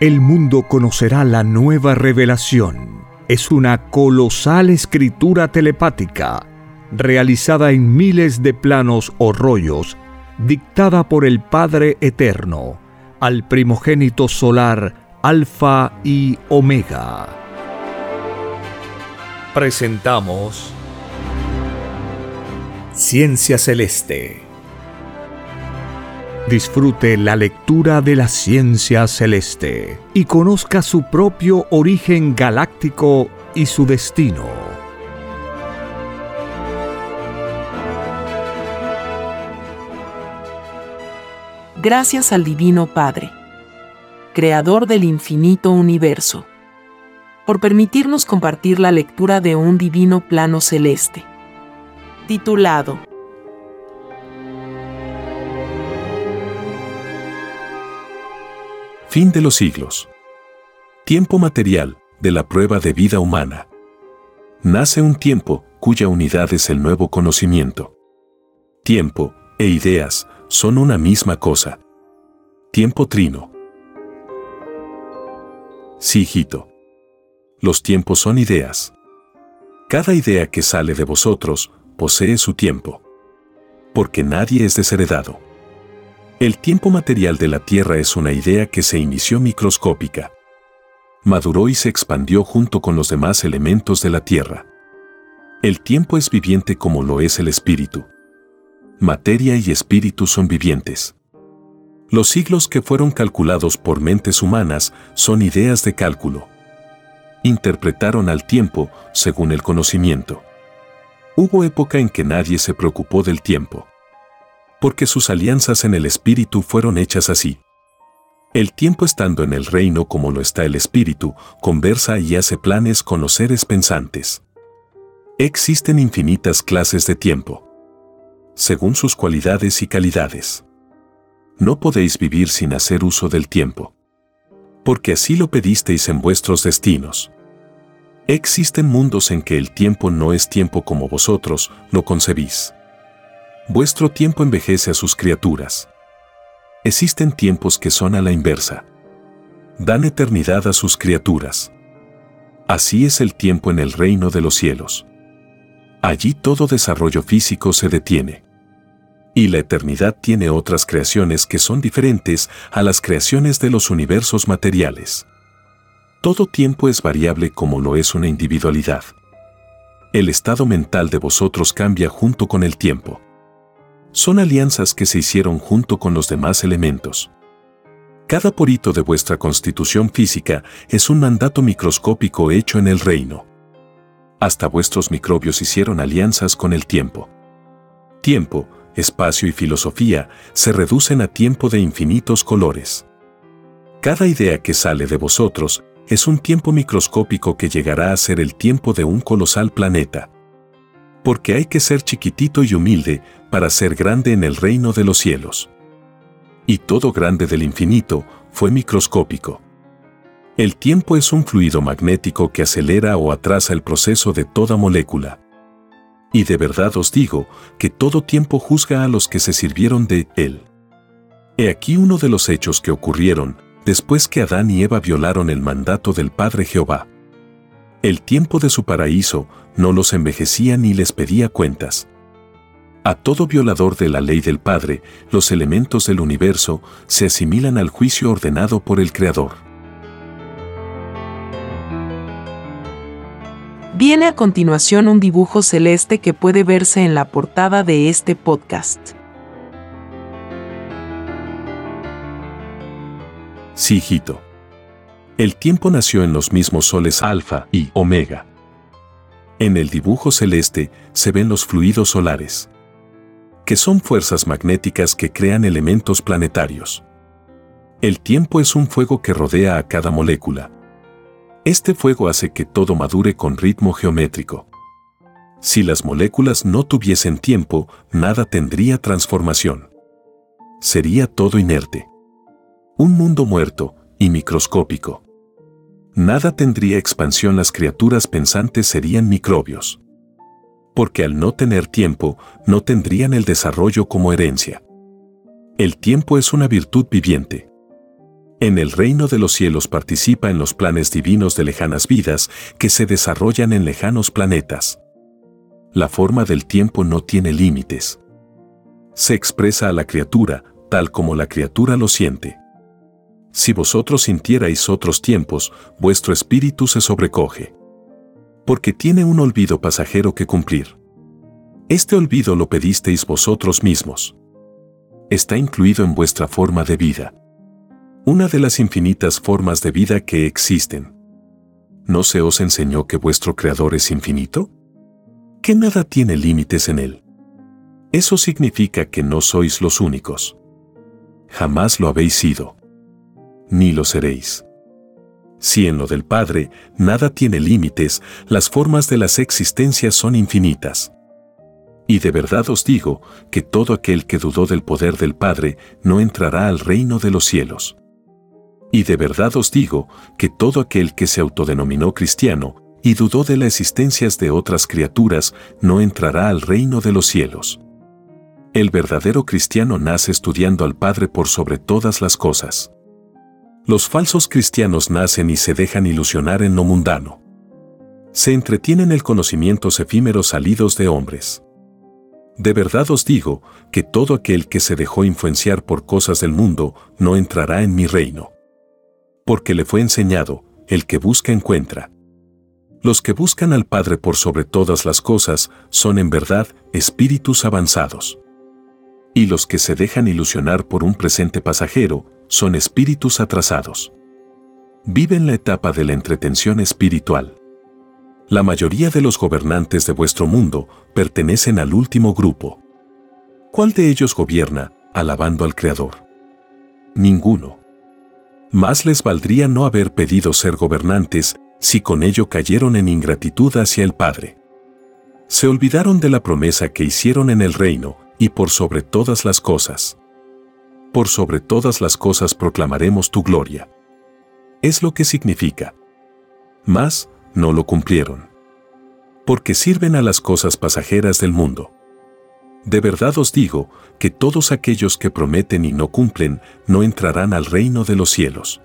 el mundo conocerá la nueva revelación. Es una colosal escritura telepática, realizada en miles de planos o rollos, dictada por el Padre Eterno, al primogénito solar Alfa y Omega. Presentamos Ciencia Celeste. Disfrute la lectura de la ciencia celeste y conozca su propio origen galáctico y su destino. Gracias al Divino Padre, Creador del infinito universo, por permitirnos compartir la lectura de un divino plano celeste, titulado Fin de los siglos. Tiempo material de la prueba de vida humana. Nace un tiempo cuya unidad es el nuevo conocimiento. Tiempo e ideas son una misma cosa. Tiempo trino. Sí, hijito. Los tiempos son ideas. Cada idea que sale de vosotros posee su tiempo. Porque nadie es desheredado. El tiempo material de la Tierra es una idea que se inició microscópica. Maduró y se expandió junto con los demás elementos de la Tierra. El tiempo es viviente como lo es el espíritu. Materia y espíritu son vivientes. Los siglos que fueron calculados por mentes humanas son ideas de cálculo. Interpretaron al tiempo según el conocimiento. Hubo época en que nadie se preocupó del tiempo porque sus alianzas en el Espíritu fueron hechas así. El tiempo estando en el reino como lo está el Espíritu, conversa y hace planes con los seres pensantes. Existen infinitas clases de tiempo, según sus cualidades y calidades. No podéis vivir sin hacer uso del tiempo, porque así lo pedisteis en vuestros destinos. Existen mundos en que el tiempo no es tiempo como vosotros lo concebís vuestro tiempo envejece a sus criaturas. Existen tiempos que son a la inversa. Dan eternidad a sus criaturas. Así es el tiempo en el reino de los cielos. Allí todo desarrollo físico se detiene. Y la eternidad tiene otras creaciones que son diferentes a las creaciones de los universos materiales. Todo tiempo es variable como lo es una individualidad. El estado mental de vosotros cambia junto con el tiempo son alianzas que se hicieron junto con los demás elementos. Cada porito de vuestra constitución física es un mandato microscópico hecho en el reino. Hasta vuestros microbios hicieron alianzas con el tiempo. Tiempo, espacio y filosofía se reducen a tiempo de infinitos colores. Cada idea que sale de vosotros es un tiempo microscópico que llegará a ser el tiempo de un colosal planeta porque hay que ser chiquitito y humilde para ser grande en el reino de los cielos. Y todo grande del infinito fue microscópico. El tiempo es un fluido magnético que acelera o atrasa el proceso de toda molécula. Y de verdad os digo que todo tiempo juzga a los que se sirvieron de él. He aquí uno de los hechos que ocurrieron después que Adán y Eva violaron el mandato del Padre Jehová. El tiempo de su paraíso no los envejecía ni les pedía cuentas. A todo violador de la ley del Padre, los elementos del universo se asimilan al juicio ordenado por el Creador. Viene a continuación un dibujo celeste que puede verse en la portada de este podcast. Sí, hijito. El tiempo nació en los mismos soles alfa y omega. En el dibujo celeste se ven los fluidos solares, que son fuerzas magnéticas que crean elementos planetarios. El tiempo es un fuego que rodea a cada molécula. Este fuego hace que todo madure con ritmo geométrico. Si las moléculas no tuviesen tiempo, nada tendría transformación. Sería todo inerte. Un mundo muerto y microscópico nada tendría expansión, las criaturas pensantes serían microbios. Porque al no tener tiempo, no tendrían el desarrollo como herencia. El tiempo es una virtud viviente. En el reino de los cielos participa en los planes divinos de lejanas vidas que se desarrollan en lejanos planetas. La forma del tiempo no tiene límites. Se expresa a la criatura tal como la criatura lo siente. Si vosotros sintierais otros tiempos, vuestro espíritu se sobrecoge. Porque tiene un olvido pasajero que cumplir. Este olvido lo pedisteis vosotros mismos. Está incluido en vuestra forma de vida. Una de las infinitas formas de vida que existen. ¿No se os enseñó que vuestro Creador es infinito? Que nada tiene límites en él. Eso significa que no sois los únicos. Jamás lo habéis sido. Ni lo seréis. Si en lo del Padre nada tiene límites, las formas de las existencias son infinitas. Y de verdad os digo que todo aquel que dudó del poder del Padre no entrará al reino de los cielos. Y de verdad os digo que todo aquel que se autodenominó cristiano y dudó de las existencias de otras criaturas no entrará al reino de los cielos. El verdadero cristiano nace estudiando al Padre por sobre todas las cosas. Los falsos cristianos nacen y se dejan ilusionar en lo mundano. Se entretienen el conocimientos efímeros salidos de hombres. De verdad os digo que todo aquel que se dejó influenciar por cosas del mundo no entrará en mi reino. Porque le fue enseñado, el que busca encuentra. Los que buscan al Padre por sobre todas las cosas son en verdad espíritus avanzados. Y los que se dejan ilusionar por un presente pasajero son espíritus atrasados. Viven la etapa de la entretención espiritual. La mayoría de los gobernantes de vuestro mundo pertenecen al último grupo. ¿Cuál de ellos gobierna, alabando al Creador? Ninguno. Más les valdría no haber pedido ser gobernantes si con ello cayeron en ingratitud hacia el Padre. Se olvidaron de la promesa que hicieron en el reino y por sobre todas las cosas. Por sobre todas las cosas proclamaremos tu gloria. Es lo que significa. Más, no lo cumplieron. Porque sirven a las cosas pasajeras del mundo. De verdad os digo que todos aquellos que prometen y no cumplen no entrarán al reino de los cielos.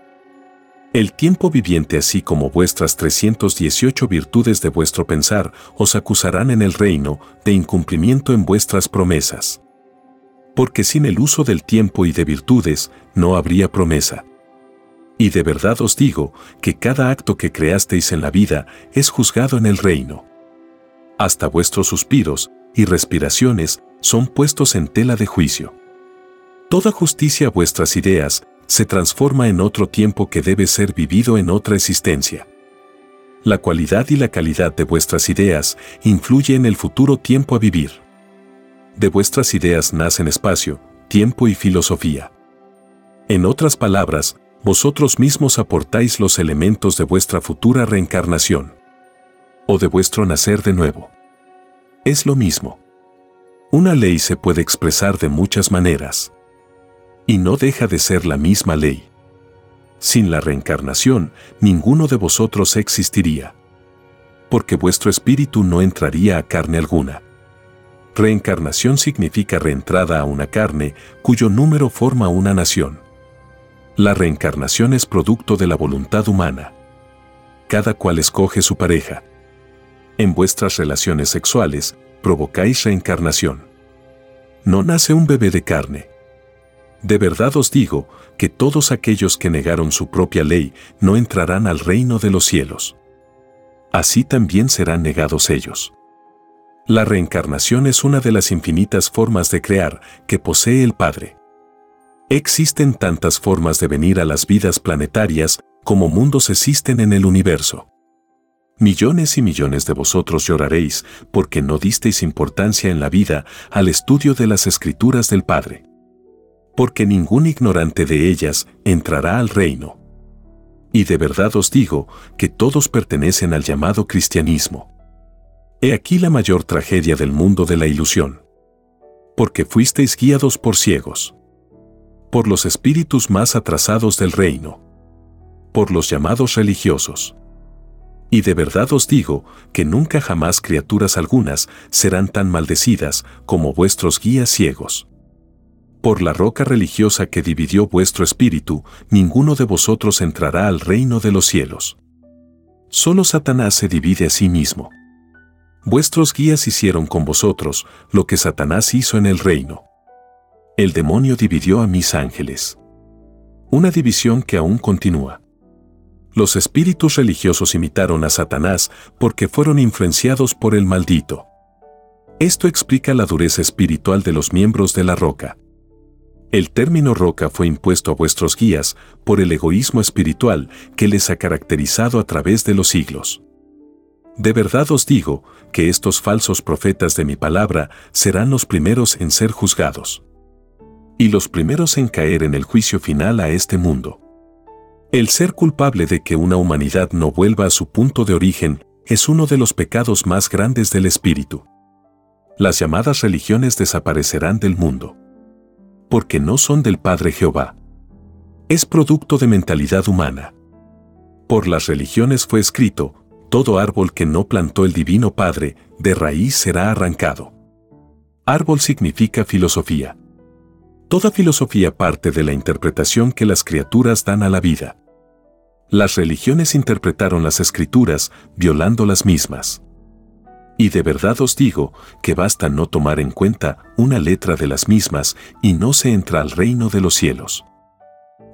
El tiempo viviente así como vuestras 318 virtudes de vuestro pensar os acusarán en el reino de incumplimiento en vuestras promesas. Porque sin el uso del tiempo y de virtudes no habría promesa. Y de verdad os digo que cada acto que creasteis en la vida es juzgado en el reino. Hasta vuestros suspiros y respiraciones son puestos en tela de juicio. Toda justicia a vuestras ideas se transforma en otro tiempo que debe ser vivido en otra existencia. La cualidad y la calidad de vuestras ideas influye en el futuro tiempo a vivir. De vuestras ideas nacen espacio, tiempo y filosofía. En otras palabras, vosotros mismos aportáis los elementos de vuestra futura reencarnación. O de vuestro nacer de nuevo. Es lo mismo. Una ley se puede expresar de muchas maneras. Y no deja de ser la misma ley. Sin la reencarnación, ninguno de vosotros existiría. Porque vuestro espíritu no entraría a carne alguna. Reencarnación significa reentrada a una carne cuyo número forma una nación. La reencarnación es producto de la voluntad humana. Cada cual escoge su pareja. En vuestras relaciones sexuales, provocáis reencarnación. No nace un bebé de carne. De verdad os digo que todos aquellos que negaron su propia ley no entrarán al reino de los cielos. Así también serán negados ellos. La reencarnación es una de las infinitas formas de crear que posee el Padre. Existen tantas formas de venir a las vidas planetarias como mundos existen en el universo. Millones y millones de vosotros lloraréis porque no disteis importancia en la vida al estudio de las escrituras del Padre. Porque ningún ignorante de ellas entrará al reino. Y de verdad os digo que todos pertenecen al llamado cristianismo. He aquí la mayor tragedia del mundo de la ilusión. Porque fuisteis guiados por ciegos por los espíritus más atrasados del reino, por los llamados religiosos. Y de verdad os digo que nunca jamás criaturas algunas serán tan maldecidas como vuestros guías ciegos. Por la roca religiosa que dividió vuestro espíritu, ninguno de vosotros entrará al reino de los cielos. Solo Satanás se divide a sí mismo. Vuestros guías hicieron con vosotros lo que Satanás hizo en el reino. El demonio dividió a mis ángeles. Una división que aún continúa. Los espíritus religiosos imitaron a Satanás porque fueron influenciados por el maldito. Esto explica la dureza espiritual de los miembros de la roca. El término roca fue impuesto a vuestros guías por el egoísmo espiritual que les ha caracterizado a través de los siglos. De verdad os digo que estos falsos profetas de mi palabra serán los primeros en ser juzgados. Y los primeros en caer en el juicio final a este mundo. El ser culpable de que una humanidad no vuelva a su punto de origen es uno de los pecados más grandes del espíritu. Las llamadas religiones desaparecerán del mundo porque no son del Padre Jehová. Es producto de mentalidad humana. Por las religiones fue escrito, todo árbol que no plantó el Divino Padre, de raíz será arrancado. Árbol significa filosofía. Toda filosofía parte de la interpretación que las criaturas dan a la vida. Las religiones interpretaron las escrituras violando las mismas. Y de verdad os digo que basta no tomar en cuenta una letra de las mismas y no se entra al reino de los cielos.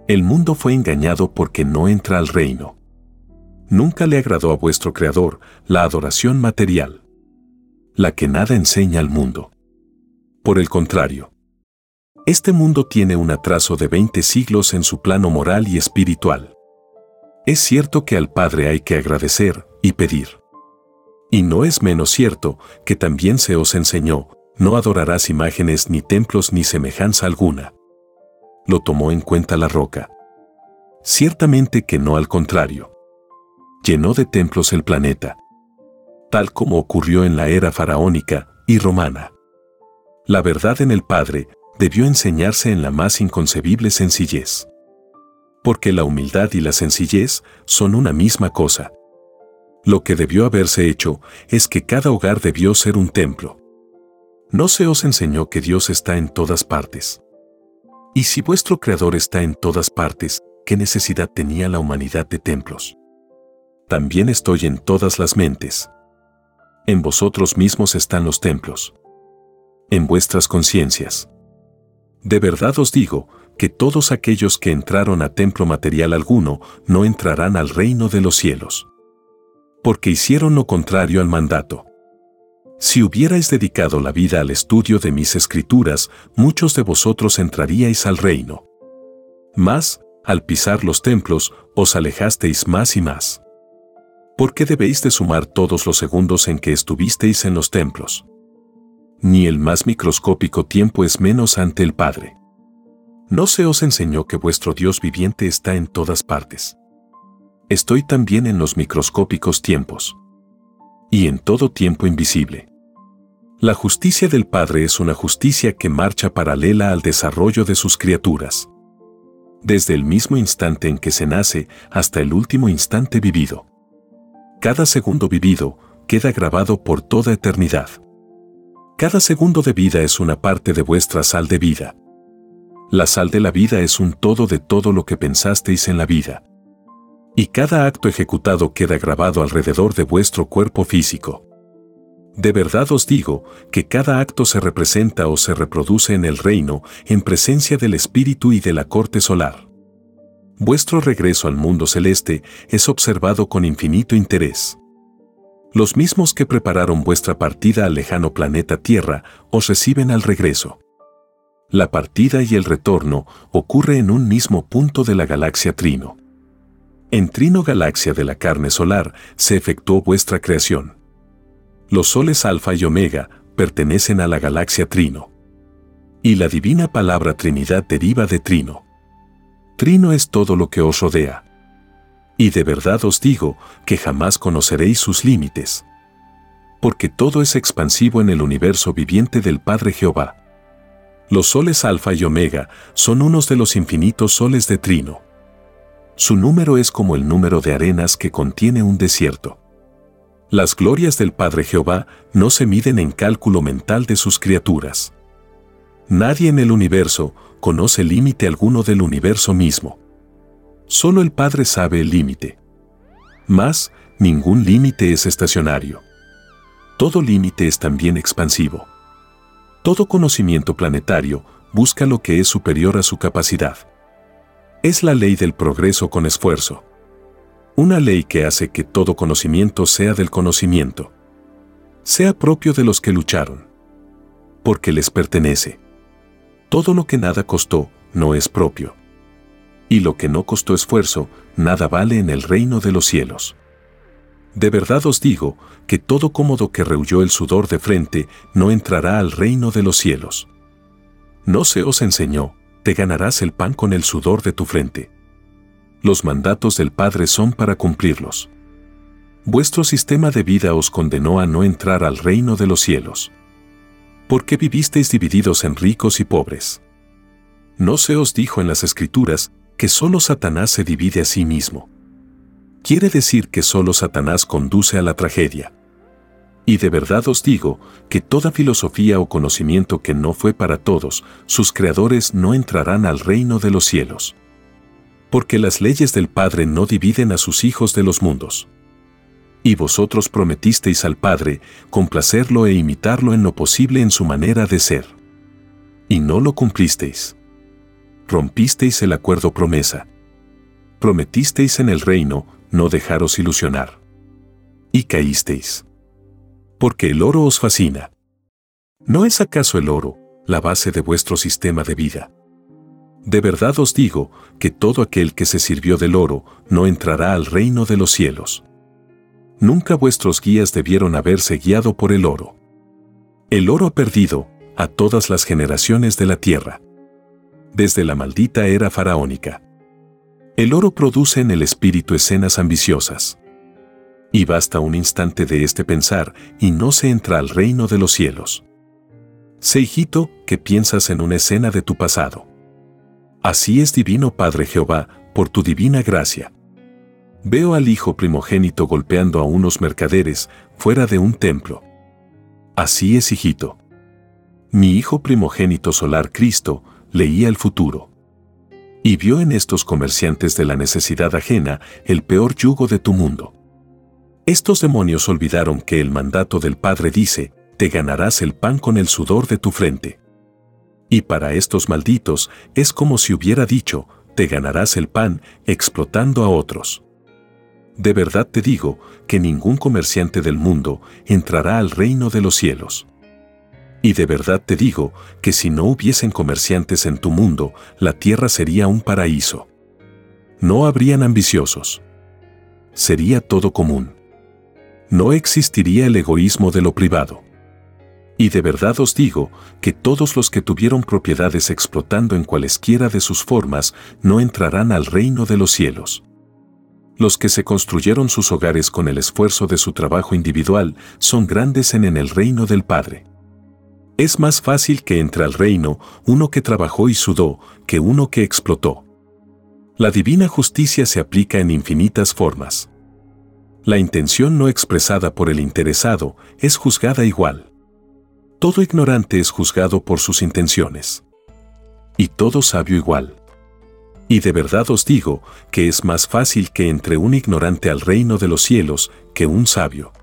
El mundo fue engañado porque no entra al reino. Nunca le agradó a vuestro Creador la adoración material, la que nada enseña al mundo. Por el contrario, este mundo tiene un atraso de 20 siglos en su plano moral y espiritual. Es cierto que al Padre hay que agradecer y pedir. Y no es menos cierto que también se os enseñó, no adorarás imágenes ni templos ni semejanza alguna. Lo tomó en cuenta la roca. Ciertamente que no al contrario. Llenó de templos el planeta. Tal como ocurrió en la era faraónica y romana. La verdad en el Padre debió enseñarse en la más inconcebible sencillez. Porque la humildad y la sencillez son una misma cosa. Lo que debió haberse hecho es que cada hogar debió ser un templo. ¿No se os enseñó que Dios está en todas partes? Y si vuestro Creador está en todas partes, ¿qué necesidad tenía la humanidad de templos? También estoy en todas las mentes. En vosotros mismos están los templos. En vuestras conciencias. De verdad os digo que todos aquellos que entraron a templo material alguno no entrarán al reino de los cielos porque hicieron lo contrario al mandato. Si hubierais dedicado la vida al estudio de mis escrituras, muchos de vosotros entraríais al reino. Mas, al pisar los templos, os alejasteis más y más. ¿Por qué debéis de sumar todos los segundos en que estuvisteis en los templos? Ni el más microscópico tiempo es menos ante el Padre. ¿No se os enseñó que vuestro Dios viviente está en todas partes? estoy también en los microscópicos tiempos. Y en todo tiempo invisible. La justicia del Padre es una justicia que marcha paralela al desarrollo de sus criaturas. Desde el mismo instante en que se nace hasta el último instante vivido. Cada segundo vivido queda grabado por toda eternidad. Cada segundo de vida es una parte de vuestra sal de vida. La sal de la vida es un todo de todo lo que pensasteis en la vida y cada acto ejecutado queda grabado alrededor de vuestro cuerpo físico. De verdad os digo que cada acto se representa o se reproduce en el reino en presencia del Espíritu y de la corte solar. Vuestro regreso al mundo celeste es observado con infinito interés. Los mismos que prepararon vuestra partida al lejano planeta Tierra os reciben al regreso. La partida y el retorno ocurre en un mismo punto de la galaxia Trino. En Trino Galaxia de la carne solar se efectuó vuestra creación. Los soles Alfa y Omega pertenecen a la galaxia Trino. Y la divina palabra Trinidad deriva de Trino. Trino es todo lo que os rodea. Y de verdad os digo que jamás conoceréis sus límites. Porque todo es expansivo en el universo viviente del Padre Jehová. Los soles Alfa y Omega son unos de los infinitos soles de Trino. Su número es como el número de arenas que contiene un desierto. Las glorias del Padre Jehová no se miden en cálculo mental de sus criaturas. Nadie en el universo conoce límite alguno del universo mismo. Solo el Padre sabe el límite. Más, ningún límite es estacionario. Todo límite es también expansivo. Todo conocimiento planetario busca lo que es superior a su capacidad. Es la ley del progreso con esfuerzo. Una ley que hace que todo conocimiento sea del conocimiento. Sea propio de los que lucharon. Porque les pertenece. Todo lo que nada costó, no es propio. Y lo que no costó esfuerzo, nada vale en el reino de los cielos. De verdad os digo, que todo cómodo que rehuyó el sudor de frente, no entrará al reino de los cielos. No se os enseñó, te ganarás el pan con el sudor de tu frente. Los mandatos del Padre son para cumplirlos. Vuestro sistema de vida os condenó a no entrar al reino de los cielos. ¿Por qué vivisteis divididos en ricos y pobres? ¿No se os dijo en las Escrituras que solo Satanás se divide a sí mismo? Quiere decir que solo Satanás conduce a la tragedia. Y de verdad os digo que toda filosofía o conocimiento que no fue para todos, sus creadores no entrarán al reino de los cielos. Porque las leyes del Padre no dividen a sus hijos de los mundos. Y vosotros prometisteis al Padre complacerlo e imitarlo en lo posible en su manera de ser. Y no lo cumplisteis. Rompisteis el acuerdo promesa. Prometisteis en el reino no dejaros ilusionar. Y caísteis. Porque el oro os fascina. ¿No es acaso el oro la base de vuestro sistema de vida? De verdad os digo que todo aquel que se sirvió del oro no entrará al reino de los cielos. Nunca vuestros guías debieron haberse guiado por el oro. El oro ha perdido a todas las generaciones de la tierra. Desde la maldita era faraónica. El oro produce en el espíritu escenas ambiciosas. Y basta un instante de este pensar y no se entra al reino de los cielos. Sé hijito que piensas en una escena de tu pasado. Así es divino Padre Jehová, por tu divina gracia. Veo al hijo primogénito golpeando a unos mercaderes fuera de un templo. Así es, hijito. Mi hijo primogénito solar Cristo leía el futuro. Y vio en estos comerciantes de la necesidad ajena el peor yugo de tu mundo. Estos demonios olvidaron que el mandato del Padre dice, te ganarás el pan con el sudor de tu frente. Y para estos malditos es como si hubiera dicho, te ganarás el pan explotando a otros de verdad te digo que ningún comerciante del mundo entrará al reino de los cielos. Y de verdad te digo que si no hubiesen comerciantes en tu mundo, la tierra sería un paraíso. No habrían ambiciosos. Sería todo común. No existiría el egoísmo de lo privado. Y de verdad os digo que todos los que tuvieron propiedades explotando en cualesquiera de sus formas no entrarán al reino de los cielos. Los que se construyeron sus hogares con el esfuerzo de su trabajo individual son grandes en, el reino del Padre. Es más fácil que entre al reino uno que trabajó y sudó que uno que explotó. La divina justicia se aplica en infinitas formas. La intención no expresada por el interesado es juzgada igual. Todo ignorante es juzgado por sus intenciones. Y todo sabio igual. Y de verdad os digo que es más fácil que entre un ignorante al reino de los cielos que un sabio.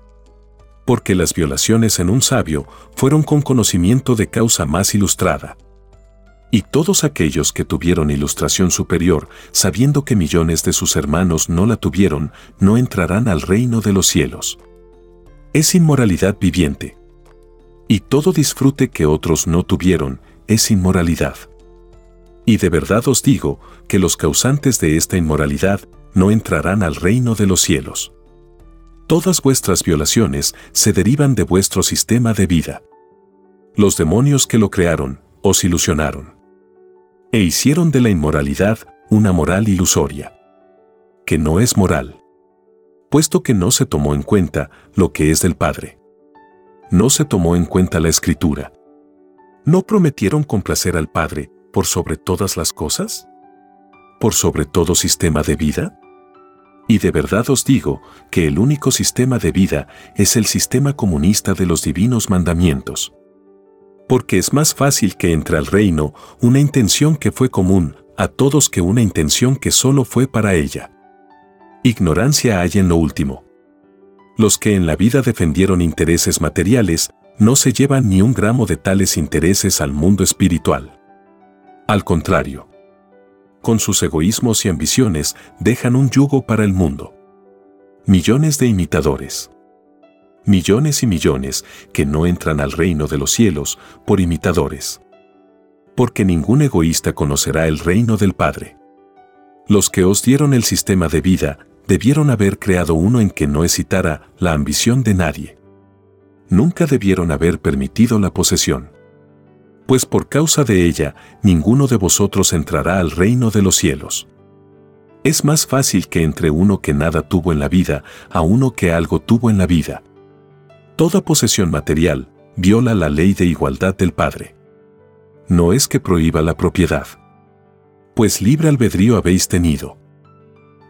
Porque las violaciones en un sabio fueron con conocimiento de causa más ilustrada. Y todos aquellos que tuvieron ilustración superior, sabiendo que millones de sus hermanos no la tuvieron, no entrarán al reino de los cielos. Es inmoralidad viviente. Y todo disfrute que otros no tuvieron, es inmoralidad. Y de verdad os digo que los causantes de esta inmoralidad no entrarán al reino de los cielos. Todas vuestras violaciones se derivan de vuestro sistema de vida. Los demonios que lo crearon os ilusionaron. E hicieron de la inmoralidad una moral ilusoria. Que no es moral. Puesto que no se tomó en cuenta lo que es del Padre. No se tomó en cuenta la escritura. No prometieron complacer al Padre por sobre todas las cosas? ¿Por sobre todo sistema de vida? Y de verdad os digo que el único sistema de vida es el sistema comunista de los divinos mandamientos. Porque es más fácil que entre al reino una intención que fue común a todos que una intención que solo fue para ella. Ignorancia hay en lo último. Los que en la vida defendieron intereses materiales no se llevan ni un gramo de tales intereses al mundo espiritual. Al contrario, con sus egoísmos y ambiciones dejan un yugo para el mundo. Millones de imitadores. Millones y millones que no entran al reino de los cielos por imitadores. Porque ningún egoísta conocerá el reino del Padre. Los que os dieron el sistema de vida debieron haber creado uno en que no excitara la ambición de nadie. Nunca debieron haber permitido la posesión. Pues por causa de ella, ninguno de vosotros entrará al reino de los cielos. Es más fácil que entre uno que nada tuvo en la vida a uno que algo tuvo en la vida. Toda posesión material viola la ley de igualdad del Padre. No es que prohíba la propiedad. Pues libre albedrío habéis tenido.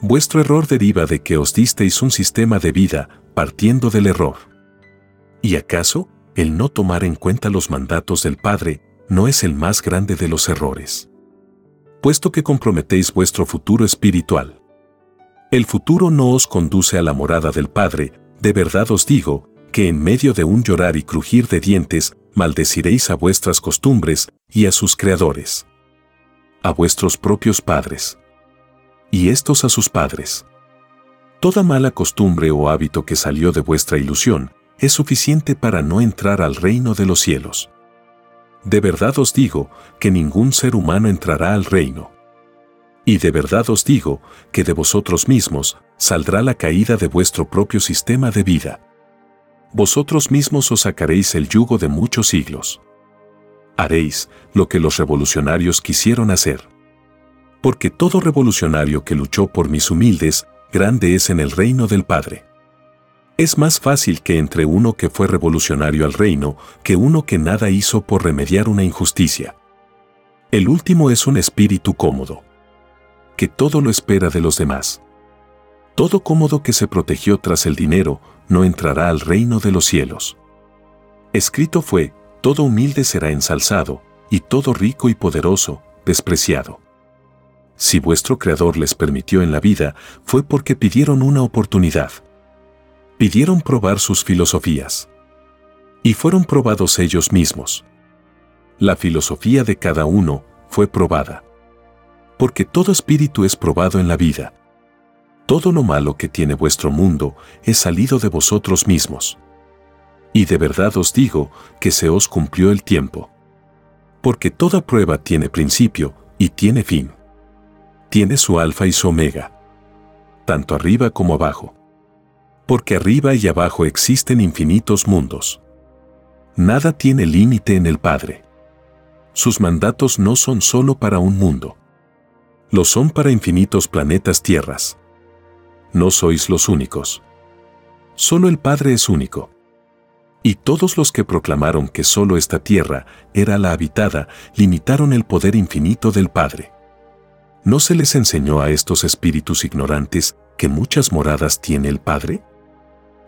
Vuestro error deriva de que os disteis un sistema de vida partiendo del error. ¿Y acaso el no tomar en cuenta los mandatos del Padre no es el más grande de los errores? Puesto que comprometéis vuestro futuro espiritual. El futuro no os conduce a la morada del Padre, de verdad os digo, que en medio de un llorar y crujir de dientes, maldeciréis a vuestras costumbres y a sus creadores. A vuestros propios padres y estos a sus padres. Toda mala costumbre o hábito que salió de vuestra ilusión es suficiente para no entrar al reino de los cielos. De verdad os digo que ningún ser humano entrará al reino. Y de verdad os digo que de vosotros mismos saldrá la caída de vuestro propio sistema de vida. Vosotros mismos os sacaréis el yugo de muchos siglos. Haréis lo que los revolucionarios quisieron hacer porque todo revolucionario que luchó por mis humildes, grande es en el reino del Padre. Es más fácil que entre uno que fue revolucionario al reino que uno que nada hizo por remediar una injusticia. El último es un espíritu cómodo, que todo lo espera de los demás. Todo cómodo que se protegió tras el dinero no entrará al reino de los cielos. Escrito fue, todo humilde será ensalzado, y todo rico y poderoso, despreciado. Si vuestro Creador les permitió en la vida, fue porque pidieron una oportunidad. Pidieron probar sus filosofías. Y fueron probados ellos mismos. La filosofía de cada uno fue probada. Porque todo espíritu es probado en la vida. Todo lo malo que tiene vuestro mundo es salido de vosotros mismos. Y de verdad os digo que se os cumplió el tiempo. Porque toda prueba tiene principio y tiene fin tiene su alfa y su omega, tanto arriba como abajo. Porque arriba y abajo existen infinitos mundos. Nada tiene límite en el Padre. Sus mandatos no son solo para un mundo. Lo son para infinitos planetas tierras. No sois los únicos. Solo el Padre es único. Y todos los que proclamaron que solo esta tierra era la habitada, limitaron el poder infinito del Padre. ¿No se les enseñó a estos espíritus ignorantes que muchas moradas tiene el Padre?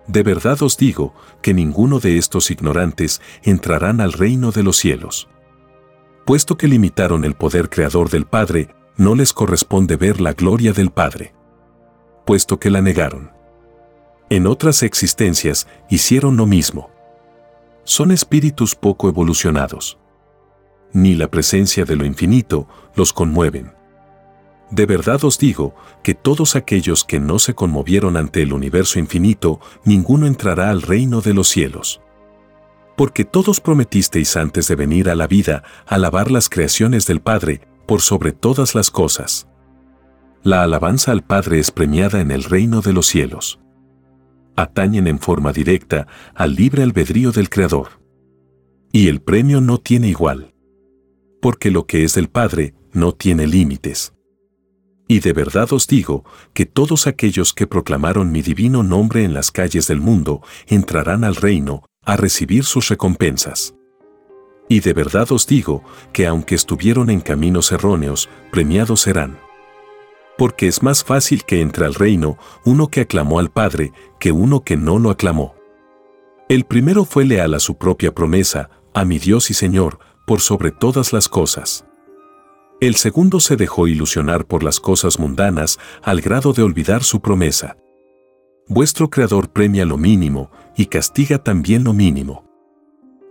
De verdad os digo que ninguno de estos ignorantes entrarán al reino de los cielos. Puesto que limitaron el poder creador del Padre, no les corresponde ver la gloria del Padre. Puesto que la negaron. En otras existencias hicieron lo mismo. Son espíritus poco evolucionados. Ni la presencia de lo infinito los conmueven. De verdad os digo que todos aquellos que no se conmovieron ante el universo infinito, ninguno entrará al reino de los cielos. Porque todos prometisteis antes de venir a la vida alabar las creaciones del Padre por sobre todas las cosas. La alabanza al Padre es premiada en el reino de los cielos. Atañen en forma directa al libre albedrío del Creador. Y el premio no tiene igual. Porque lo que es del Padre no tiene límites. Y de verdad os digo que todos aquellos que proclamaron mi divino nombre en las calles del mundo entrarán al reino a recibir sus recompensas. Y de verdad os digo que aunque estuvieron en caminos erróneos, premiados serán. Porque es más fácil que entre al reino uno que aclamó al Padre que uno que no lo aclamó. El primero fue leal a su propia promesa, a mi Dios y Señor, por sobre todas las cosas. El segundo se dejó ilusionar por las cosas mundanas al grado de olvidar su promesa. Vuestro Creador premia lo mínimo y castiga también lo mínimo.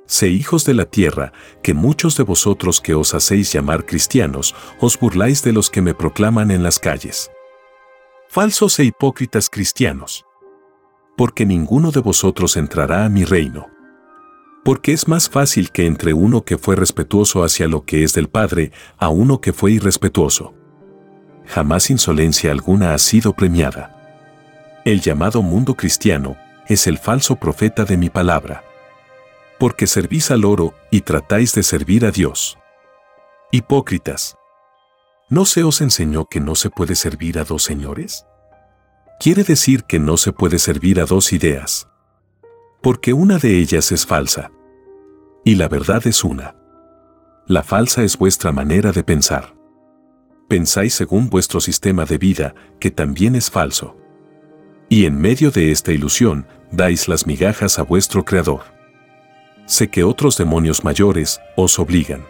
Sé hijos de la tierra, que muchos de vosotros que os hacéis llamar cristianos, os burláis de los que me proclaman en las calles. Falsos e hipócritas cristianos. Porque ninguno de vosotros entrará a mi reino. Porque es más fácil que entre uno que fue respetuoso hacia lo que es del Padre a uno que fue irrespetuoso. Jamás insolencia alguna ha sido premiada. El llamado mundo cristiano es el falso profeta de mi palabra porque servís al oro y tratáis de servir a Dios. Hipócritas. ¿No se os enseñó que no se puede servir a dos señores? Quiere decir que no se puede servir a dos ideas. Porque una de ellas es falsa. Y la verdad es una. La falsa es vuestra manera de pensar. Pensáis según vuestro sistema de vida, que también es falso. Y en medio de esta ilusión, dais las migajas a vuestro Creador sé que otros demonios mayores os obligan.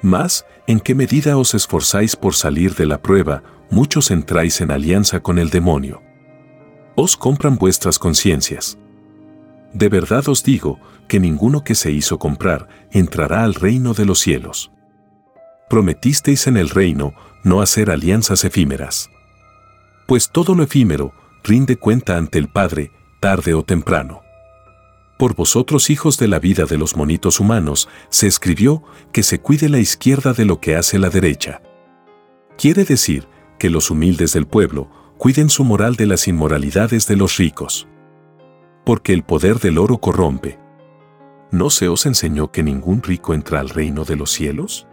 Más, en qué medida os esforzáis por salir de la prueba, muchos entráis en alianza con el demonio. Os compran vuestras conciencias. De verdad os digo que ninguno que se hizo comprar entrará al reino de los cielos. Prometisteis en el reino no hacer alianzas efímeras. Pues todo lo efímero rinde cuenta ante el Padre, tarde o temprano por vosotros hijos de la vida de los monitos humanos, se escribió que se cuide la izquierda de lo que hace la derecha. Quiere decir que los humildes del pueblo cuiden su moral de las inmoralidades de los ricos. Porque el poder del oro corrompe. ¿No se os enseñó que ningún rico entra al reino de los cielos?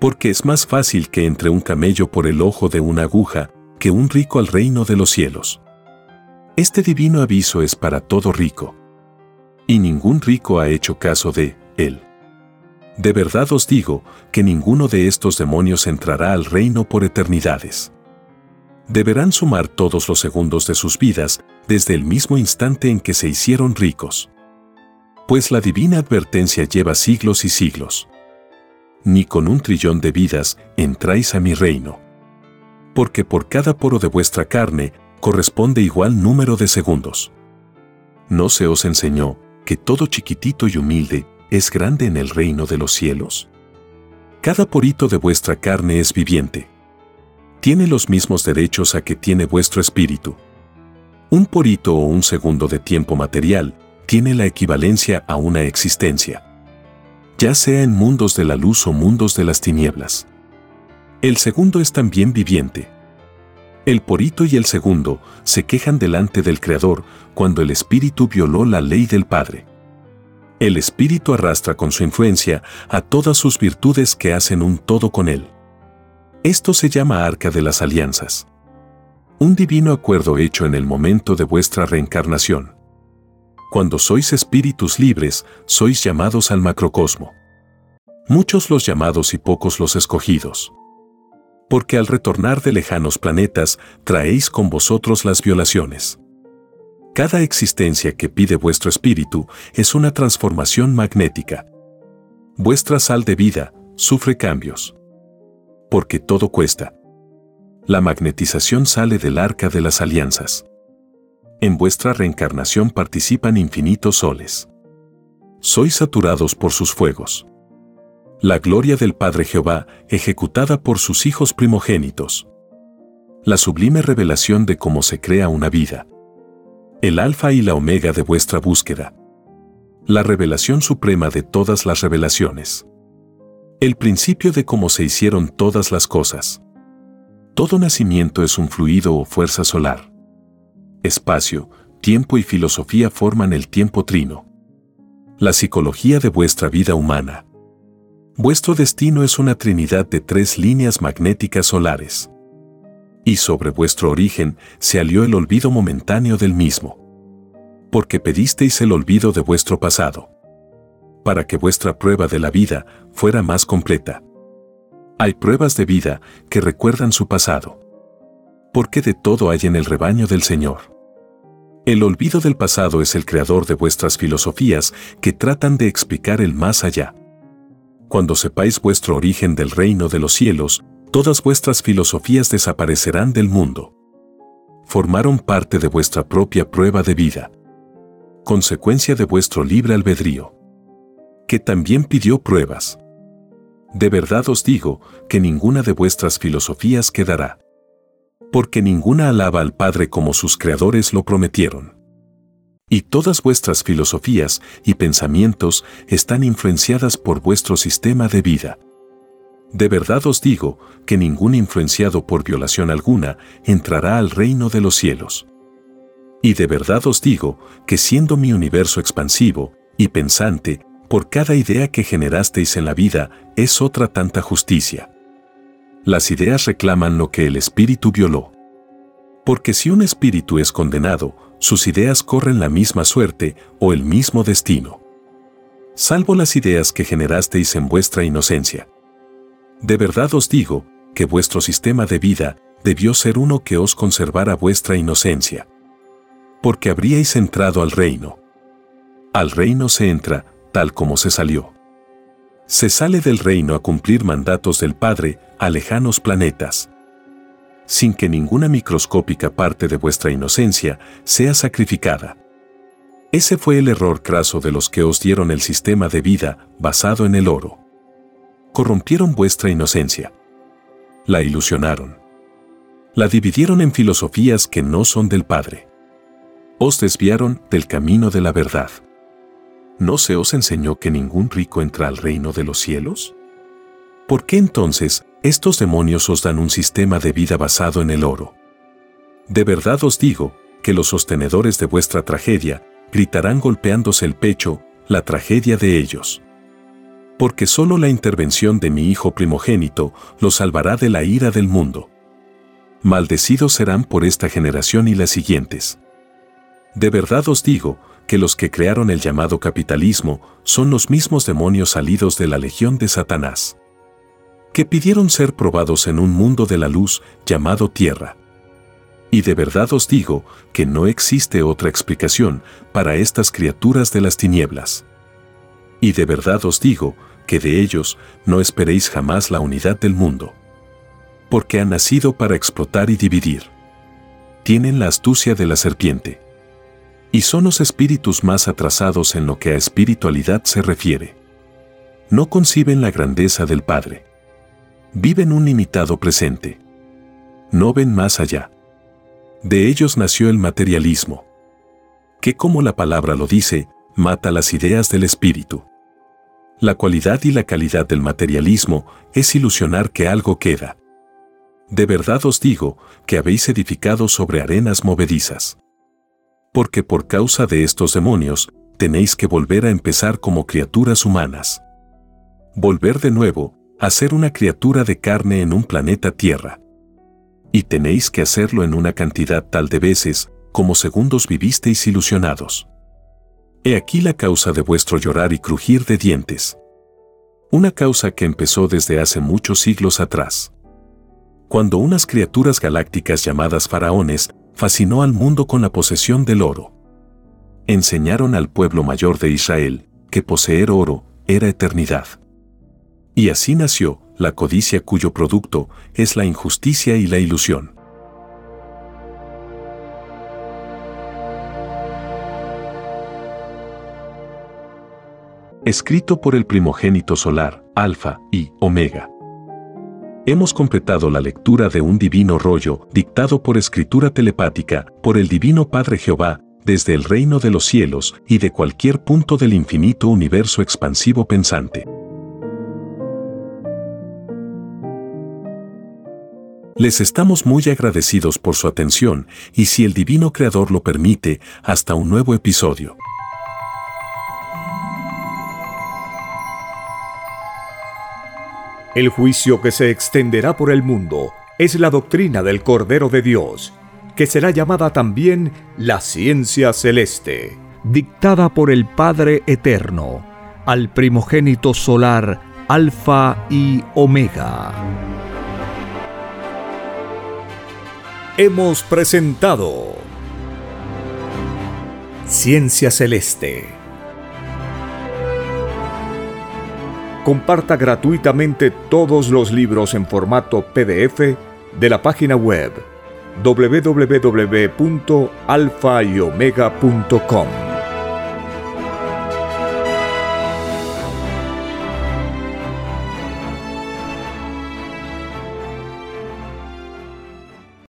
Porque es más fácil que entre un camello por el ojo de una aguja que un rico al reino de los cielos. Este divino aviso es para todo rico y ningún rico ha hecho caso de él. De verdad os digo que ninguno de estos demonios entrará al reino por eternidades. Deberán sumar todos los segundos de sus vidas desde el mismo instante en que se hicieron ricos. Pues la divina advertencia lleva siglos y siglos. Ni con un trillón de vidas entráis a mi reino. Porque por cada poro de vuestra carne corresponde igual número de segundos. ¿No se os enseñó, que todo chiquitito y humilde es grande en el reino de los cielos? Cada porito de vuestra carne es viviente. Tiene los mismos derechos a que tiene vuestro espíritu. Un porito o un segundo de tiempo material tiene la equivalencia a una existencia. Ya sea en mundos de la luz o mundos de las tinieblas. El segundo es también viviente. El porito y el segundo se quejan delante del Creador cuando el espíritu violó la ley del Padre. El espíritu arrastra con su influencia a todas sus virtudes que hacen un todo con él. Esto se llama arca de las alianzas. Un divino acuerdo hecho en el momento de vuestra reencarnación. Cuando sois espíritus libres, sois llamados al macrocosmo. Muchos los llamados y pocos los escogidos porque al retornar de lejanos planetas traéis con vosotros las violaciones. Cada existencia que pide vuestro espíritu es una transformación magnética. Vuestra sal de vida sufre cambios. Porque todo cuesta. La magnetización sale del arca de las alianzas. En vuestra reencarnación participan infinitos soles. Sois saturados por sus fuegos la gloria del Padre Jehová ejecutada por sus hijos primogénitos. La sublime revelación de cómo se crea una vida. El alfa y la omega de vuestra búsqueda. La revelación suprema de todas las revelaciones. El principio de cómo se hicieron todas las cosas. Todo nacimiento es un fluido o fuerza solar. Espacio, tiempo y filosofía forman el tiempo trino. La psicología de vuestra vida humana. Vuestro destino es una trinidad de tres líneas magnéticas solares. Y sobre vuestro origen se alió el olvido momentáneo del mismo. Porque pedisteis el olvido de vuestro pasado. Para que vuestra prueba de la vida fuera más completa. Hay pruebas de vida que recuerdan su pasado. Porque de todo hay en el rebaño del Señor. El olvido del pasado es el creador de vuestras filosofías que tratan de explicar el más allá. Cuando sepáis vuestro origen del reino de los cielos, todas vuestras filosofías desaparecerán del mundo. Formaron parte de vuestra propia prueba de vida. Consecuencia de vuestro libre albedrío. Que también pidió pruebas. De verdad os digo que ninguna de vuestras filosofías quedará porque ninguna alaba al Padre como sus creadores lo prometieron. Y todas vuestras filosofías y pensamientos están influenciadas por vuestro sistema de vida. De verdad os digo que ningún influenciado por violación alguna entrará al reino de los cielos. Y de verdad os digo que siendo mi universo expansivo y pensante, por cada idea que generasteis en la vida es otra tanta justicia. Las ideas reclaman lo que el espíritu violó. Porque si un espíritu es condenado, sus ideas corren la misma suerte o el mismo destino. Salvo las ideas que generasteis en vuestra inocencia. De verdad os digo que vuestro sistema de vida debió ser uno que os conservara vuestra inocencia. Porque habríais entrado al reino. Al reino se entra, tal como se salió. Se sale del reino a cumplir mandatos del Padre a lejanos planetas. Sin que ninguna microscópica parte de vuestra inocencia sea sacrificada. Ese fue el error craso de los que os dieron el sistema de vida basado en el oro. Corrompieron vuestra inocencia. La ilusionaron. La dividieron en filosofías que no son del Padre. Os desviaron del camino de la verdad. ¿No se os enseñó que ningún rico entra al reino de los cielos? ¿Por qué entonces estos demonios os dan un sistema de vida basado en el oro? De verdad os digo que los sostenedores de vuestra tragedia gritarán golpeándose el pecho la tragedia de ellos. Porque solo la intervención de mi Hijo primogénito los salvará de la ira del mundo. Maldecidos serán por esta generación y las siguientes. De verdad os digo que los que crearon el llamado capitalismo son los mismos demonios salidos de la legión de Satanás, que pidieron ser probados en un mundo de la luz llamado tierra. Y de verdad os digo que no existe otra explicación para estas criaturas de las tinieblas. Y de verdad os digo que de ellos no esperéis jamás la unidad del mundo. Porque han nacido para explotar y dividir. Tienen la astucia de la serpiente y son los espíritus más atrasados en lo que a espiritualidad se refiere. No conciben la grandeza del Padre. Viven un limitado presente. No ven más allá. De ellos nació el materialismo, que como la palabra lo dice, mata las ideas del espíritu. La cualidad y la calidad del materialismo es ilusionar que algo queda. De verdad os digo que habéis edificado sobre arenas movedizas porque por causa de estos demonios, tenéis que volver a empezar como criaturas humanas. Volver de nuevo a ser una criatura de carne en un planeta Tierra. Y tenéis que hacerlo en una cantidad tal de veces como segundos vivisteis ilusionados. He aquí la causa de vuestro llorar y crujir de dientes. Una causa que empezó desde hace muchos siglos atrás. Cuando unas criaturas galácticas llamadas faraones fascinó al mundo con la posesión del oro. Enseñaron al pueblo mayor de Israel que poseer oro era eternidad. Y así nació la codicia cuyo producto es la injusticia y la ilusión. Escrito por el primogénito solar, Alfa y Omega. Hemos completado la lectura de un divino rollo, dictado por escritura telepática, por el Divino Padre Jehová, desde el reino de los cielos y de cualquier punto del infinito universo expansivo pensante. Les estamos muy agradecidos por su atención y si el Divino Creador lo permite, hasta un nuevo episodio. El juicio que se extenderá por el mundo es la doctrina del Cordero de Dios, que será llamada también la ciencia celeste, dictada por el Padre Eterno, al primogénito solar Alfa y Omega. Hemos presentado Ciencia Celeste. Comparta gratuitamente todos los libros en formato PDF de la página web www.alfayomega.com.